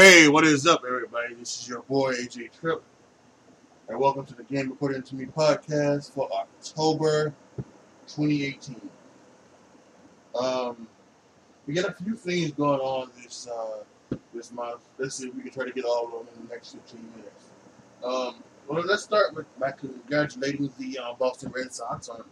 Hey, what is up, everybody? This is your boy AJ Trip, and welcome to the Game According to Me podcast for October 2018. Um, we got a few things going on this uh, this month. Let's see if we can try to get all of them in the next 15 minutes. Um, well, let's start with by congratulating the uh, Boston Red Sox on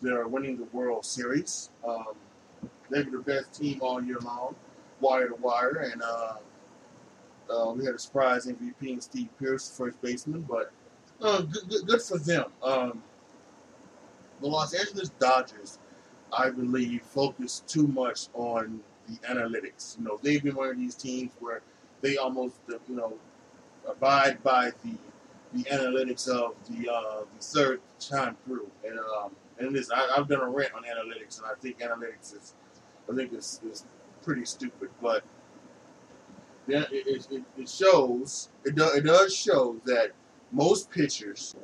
their winning the World Series. Um, they were the best team all year long, wire to wire, and uh, uh, we had a surprise MVP in Steve Pearce, first baseman, but uh, good, good, good, for them. Um, the Los Angeles Dodgers, I believe, focus too much on the analytics. You know, they've been one of these teams where they almost, you know, abide by the the analytics of the uh, the third time through, and um, and this I, have done a rant on analytics, and I think analytics is I think it's, it's pretty stupid, but it, it, it shows it, do, it does show that most pitchers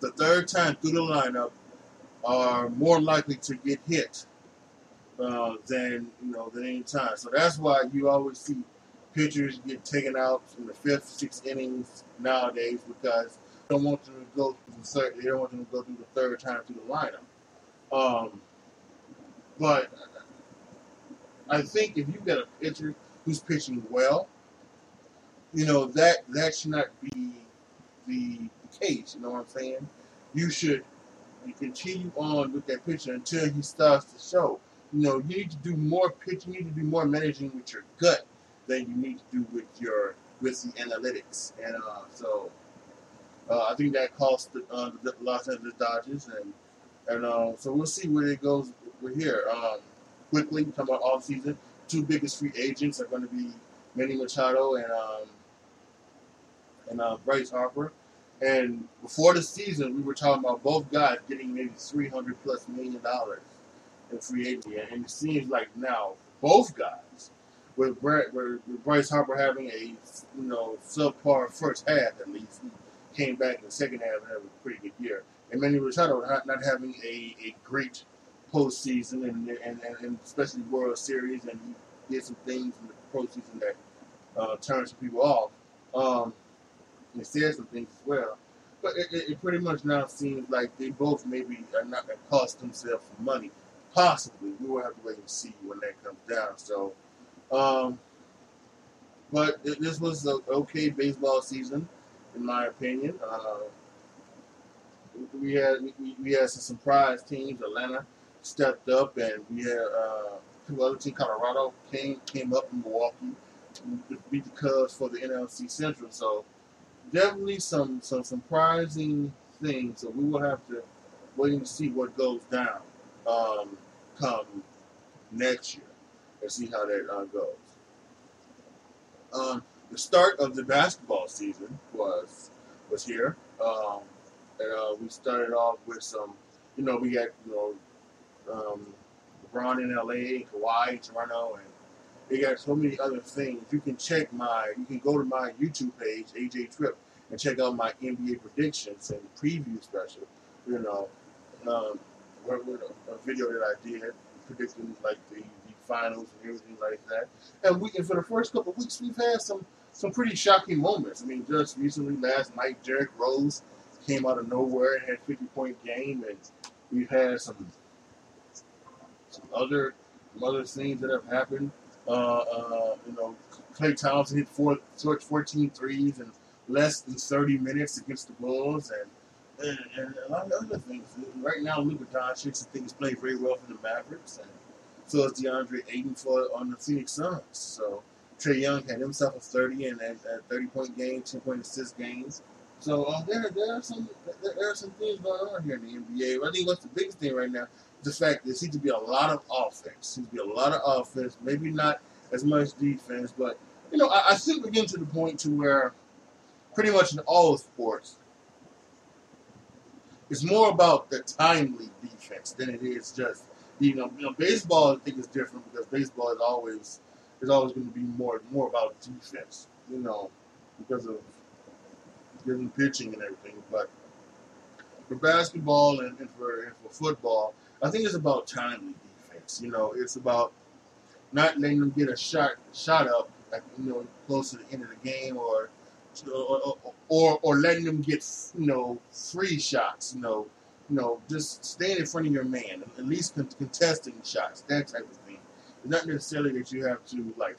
the third time through the lineup are more likely to get hit uh, than you know than any time. So that's why you always see pitchers get taken out in the fifth, sixth innings nowadays because they don't want them to go through the third. They don't want them to go through the third time through the lineup. Um, but I think if you've got a pitcher who's pitching well, you know that that should not be the, case. You know what I'm saying? You should continue on with that pitcher until he starts to show. You know, you need to do more pitching. You need to do more managing with your gut than you need to do with your with the analytics. And uh, so uh, I think that cost the, uh, the Los Angeles Dodgers, and and uh, so we'll see where it goes. We're here. Um, quickly, talking about off season. Two biggest free agents are going to be Manny Machado and um, and uh, Bryce Harper. And before the season, we were talking about both guys getting maybe three hundred plus million dollars in free agency, and it seems like now both guys, with, Brett, with Bryce Harper having a you know subpar first half at least, came back in the second half and had a pretty good year, and Manny Machado not, not having a, a great postseason and, and, and especially World Series, and he did some things in the postseason that uh, turned some people off. Um, and said some things as well. But it, it, it, pretty much now seems like they both maybe are not going to cost themselves money. Possibly. We will have to wait and see when that comes down. So, um, but it, this was an okay baseball season, in my opinion. Uh, we had we, we had some surprise teams. Atlanta stepped up, and we had uh, two other teams. Colorado came came up in Milwaukee to beat the Cubs for the NLC Central. So definitely some some surprising things. So we will have to wait and see what goes down um, come next year and see how that uh, goes. Um, the start of the basketball season was was here, um, and uh, we started off with some. You know, we had you know um, LeBron in LA, Kawhi, Toronto, and they got so many other things. You can check my, you can go to my YouTube page, AJ Trip, and check out my NBA predictions and preview special. You know, um, a video that I did predicting like the, the finals and everything like that. And we, and for the first couple of weeks, we've had some some pretty shocking moments. I mean, just recently, last night, Derrick Rose came out of nowhere and had a 50 point game, and we've had some other other things that have happened. Uh, uh, you know, Klay Thompson hit four, 14 threes in less than 30 minutes against the Bulls, and, and, and a lot of other things. Right now, Luka Doncic, I think, is playing very well for the Mavericks, and so is DeAndre Ayton for on the Phoenix Suns. So Trae Young had himself a 30 and a 30 point game, 10 point assist games. So um, there, there are some there are some things going on here in the NBA. I think what's the biggest thing right now the fact there seems to be a lot of offense. Seems to be a lot of offense. Maybe not as much defense, but you know, I, I think we're getting to the point to where pretty much in all sports, it's more about the timely defense than it is just you know, you know, baseball I think is different because baseball is always is always going to be more more about defense, you know, because of getting pitching and everything. But for basketball and, and for and for football, I think it's about timely defense. You know, it's about not letting them get a shot shot up at, you know, close to the end of the game, or or, or, or letting them get you know free shots. You know, you know, just staying in front of your man, at least contesting shots, that type of thing. It's not necessarily that you have to like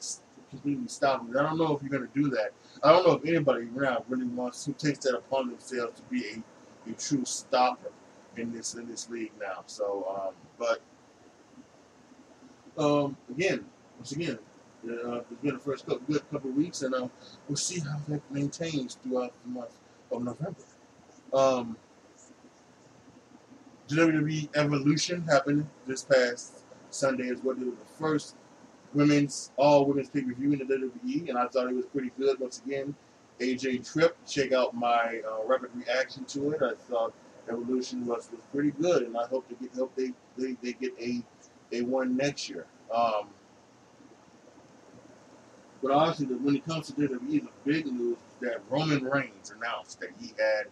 completely stop them. I don't know if you're going to do that. I don't know if anybody around really wants to take that upon themselves to be a, a true stopper in this in this league now. So, um, but um, again, once again, uh, it's been the first couple, good couple of weeks, and um, we'll see how that maintains throughout the month of November. Um, WWE Evolution happened this past Sunday as well. It was the first women's all women's pay per view in the WWE, and I thought it was pretty good. Once again, AJ Tripp, check out my uh, rapid reaction to it. I thought Evolution was, was pretty good, and I hope to get hope they, they, they get a a one next year. Um, but obviously, when it comes to WWE, the big news that Roman Reigns announced that he had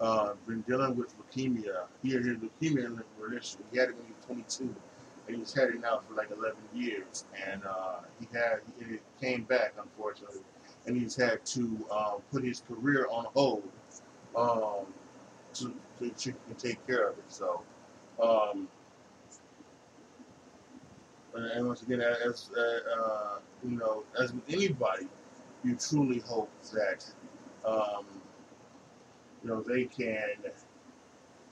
uh, been dealing with leukemia. He had leukemia in the relationship. He had it when he was 22, and he was it out for like 11 years. And uh, he had it came back, unfortunately, and he's had to um, put his career on hold um, to, take care of it. So. Um, and once again, as uh, uh, you know, as with anybody, you truly hope that um, you know they can,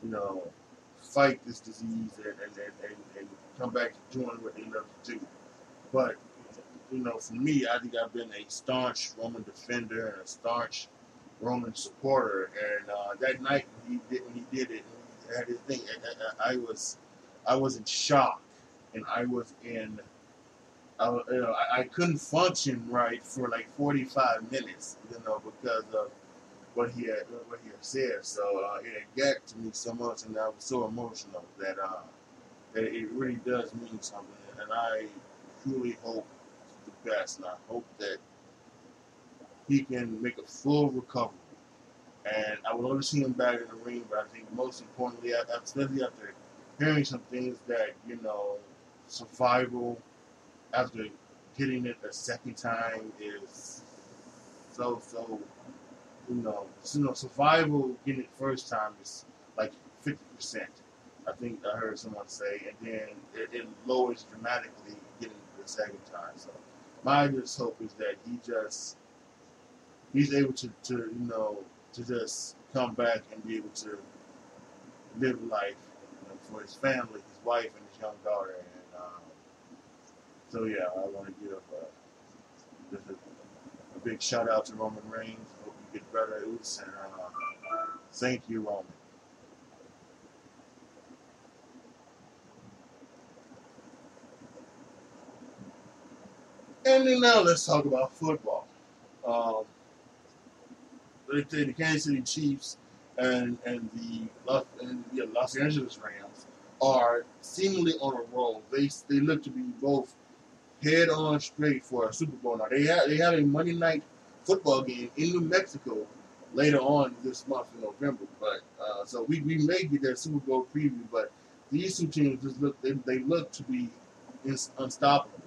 you know, fight this disease and, and, and, and come back to doing what they love to do. But you know, for me, I think I've been a staunch Roman defender and a staunch Roman supporter. And uh, that night when he did when he did it, he had his thing. I, I, I was I was in shock and I was in, I, you know, I, I couldn't function right for like 45 minutes, you know, because of what he had what he had said. So uh, it got to me so much, and I was so emotional that uh, that it really does mean something. And I truly hope the best, and I hope that he can make a full recovery. And I would love to see him back in the ring, but I think most importantly, especially after hearing some things that you know survival after hitting it a second time is so so you know you know survival getting it first time is like fifty percent. I think I heard someone say, and then it, it lowers dramatically getting the second time. So my just hope is that he just he's able to, to you know to just come back and be able to live life you know, for his family, his wife, and his young daughter. And So yeah, I want to give uh, just a, a, big shout out to Roman Reigns. Hope you get better, Oots, and uh, thank you, Roman. And then now let's talk about football. Um, the, the Kansas City Chiefs and and the Los, and, Los Angeles Rams are seemingly on a roll. They they look to be both head on straight for a Super Bowl. Now they have they have a Monday night football game in New Mexico later on this month in November. But uh, so we, we may get that Super Bowl preview, but these two teams just look they, they look to be unstoppable.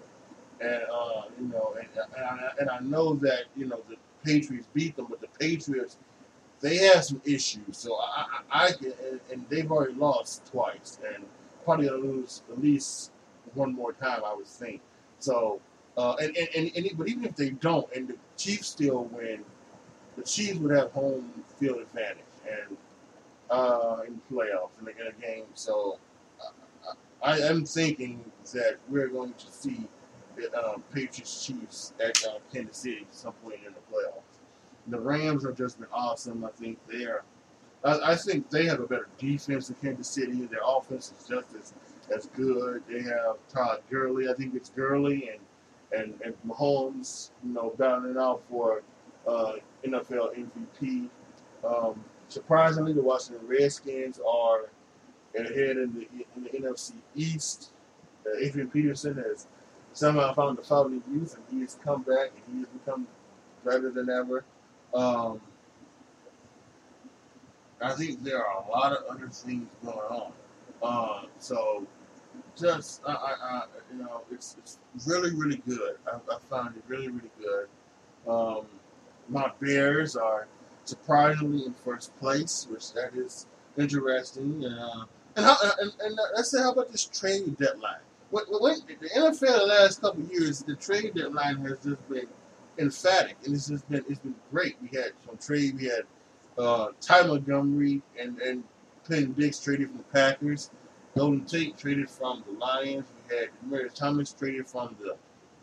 And uh, you know, and, and I, and I know that you know the Patriots beat them, but the Patriots they have some issues. So I, I, I and, they've already lost twice, and probably gonna lose at least one more time. I would think. So, uh, and, and, and, and, but even if they don't, and the Chiefs still win, the Chiefs would have home field advantage and uh, in the playoffs in a, in a game. So, uh, I am thinking that we're going to see um, Patriots Chiefs at uh, Kansas City at some point in the playoffs. The Rams have just been awesome. I think they are. I, I think they have a better defense than Kansas City. Their offense is just as that's good. They have Todd Gurley, I think it's Gurley, and and and Mahomes, you know, battling out for uh, NFL MVP. Um, surprisingly, the Washington Redskins are ahead in the in the NFC East. Uh, Adrian Peterson has somehow found the of youth, and he has come back and he has become better than ever. Um, I think there are a lot of other things going on. Uh, so just I, I, I you know it's it's really really good. I, I found it really really good. Um, my Bears are surprisingly in first place, which that is interesting. Uh, and, how, and, and let's say, how about this trade deadline? When, when, the NFL the last couple years, the trade deadline has just been emphatic, and it's just been it's been great. We had some trade. We had uh, Ty Montgomery and and Clinton Dix traded from the Packers. Golden Tate traded from the Lions. We had Mary Thomas traded from the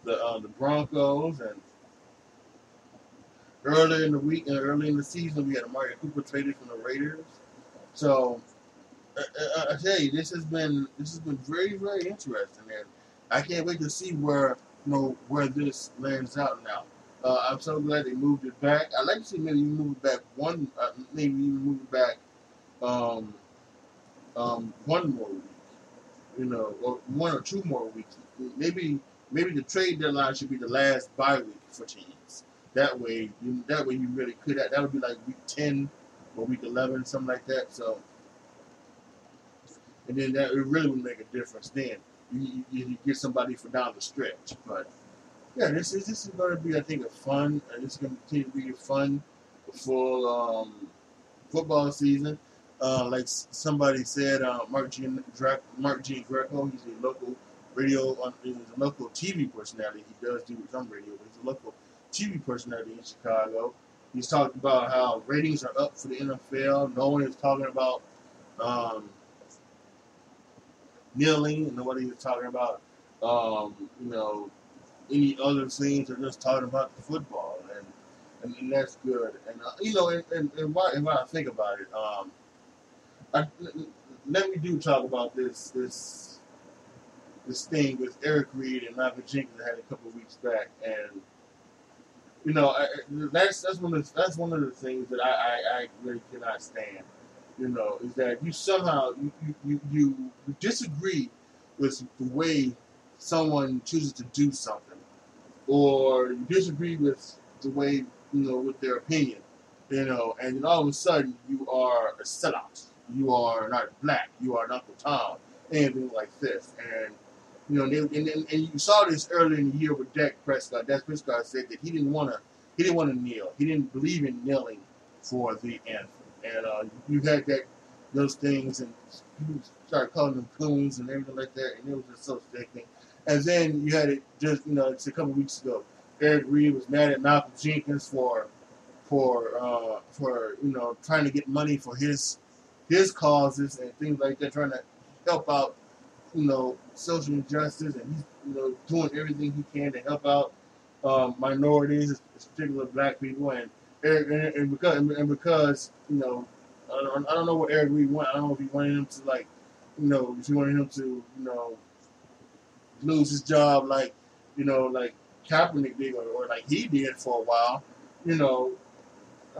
the uh, the Broncos, and earlier in the week and early in the season, we had Amari Cooper traded from the Raiders. So I, I, tell you, this has been this has been very very interesting, and I can't wait to see where you know where this lands out now. Uh, I'm so glad they moved it back. I'd like to see maybe move it back one, uh, maybe even move it back um, um, one more week, you know, or one or two more weeks. Maybe maybe the trade deadline should be the last bye week for teams. That way, you, that way you really could. That would be like week ten or week eleven, something like that. So, and then that it really would make a difference. Then you, you, get somebody for down the stretch. But yeah, this is this is going to be, I think, a fun. Uh, this is going to continue to be a fun, full um, football season. Uh, like somebody said, uh, Mark G. Mark Giangreco, he's a local radio, uh, he's a local TV personality. He does do some radio, but he's a local TV personality in Chicago. He's talked about how ratings are up for the NFL. No one is talking about um, kneeling, and nobody is talking about um, you know any other things. They're just talking about the football, and and, and that's good. And uh, you know, and, and, why, and I think about it, um, I, let me do talk about this this this thing with Eric Reid and Malcolm Jenkins I had a couple of weeks back, and you know, I, that's that's one of the, that's one of the things that I, I, I really cannot stand. You know, is that you somehow you, you, you, you disagree with the way someone chooses to do something, or you disagree with the way you know with their opinion, you know, and then all of a sudden you are a sellout. You are not black. You are not Uncle Tom. Anything like this, and you know, and, and, and you saw this earlier in the year with Dak Prescott. Dak Prescott said that he didn't want to, he didn't want to kneel. He didn't believe in kneeling for the anthem. And uh, you had that, those things, and you started calling them coons and everything like that, and it was just so sickening. And then you had it just, you know, it's a couple weeks ago. Eric Reid was mad at Malcolm Jenkins for, for, uh, for you know, trying to get money for his, his causes and things like that, trying to help out you know, social injustice, and he's, you know, doing everything he can to help out um, minorities, particularly black people, and and, and because and because you know, I don't, I don't know what Eric Reid want. I don't know if he wanted him to like, you know, if he wanted him to, you know, lose his job like, you know, like Kaepernick did, or, or like he did for a while, you know.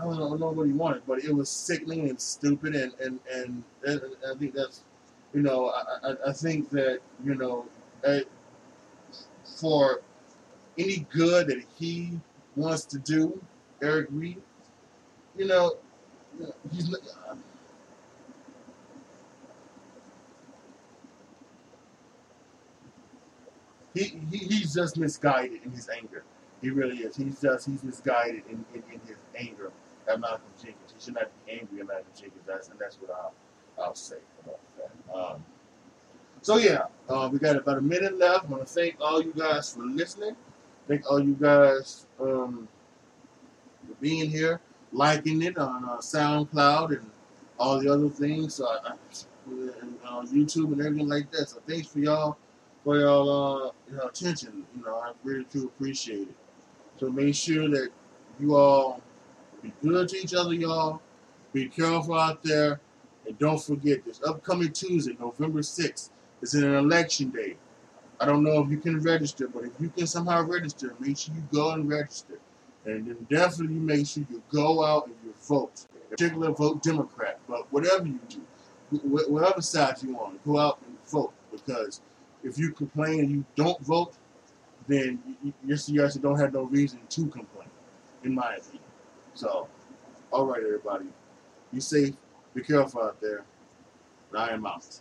I don't know, I don't know what he wanted, but it was sickening and stupid, and and, and, and I think that's you know, I, I, I think that, you know, for any good that he wants to do, Eric Reid. you know, he's uh, he, he he's just misguided in his anger. He really is. He's just he's misguided in, in, in his anger at Malcolm Jenkins. He should not be angry at Malcolm Jenkins. That's and that's what I'll I'll say about that. Um, so yeah, uh, we got about a minute left. I want to thank all you guys for listening. Thank all you guys um, being here, liking it on uh, SoundCloud and all the other things, uh, and, uh, YouTube and everything like that. So thanks for y'all for y'all uh, attention. You know, I really do appreciate it. So make sure that you all be good to each other, y'all. Be careful out there. And don't forget this upcoming Tuesday, November 6th, is an election day. I don't know if you can register, but if you can somehow register, make sure you go and register. And then definitely make sure you go out and you vote. Particularly vote Democrat, but whatever you do, whatever side you want, go out and vote. Because if you complain and you don't vote, then you, you actually don't have no reason to complain, in my opinion. So, all right, everybody, be safe. Be careful out there. I am out.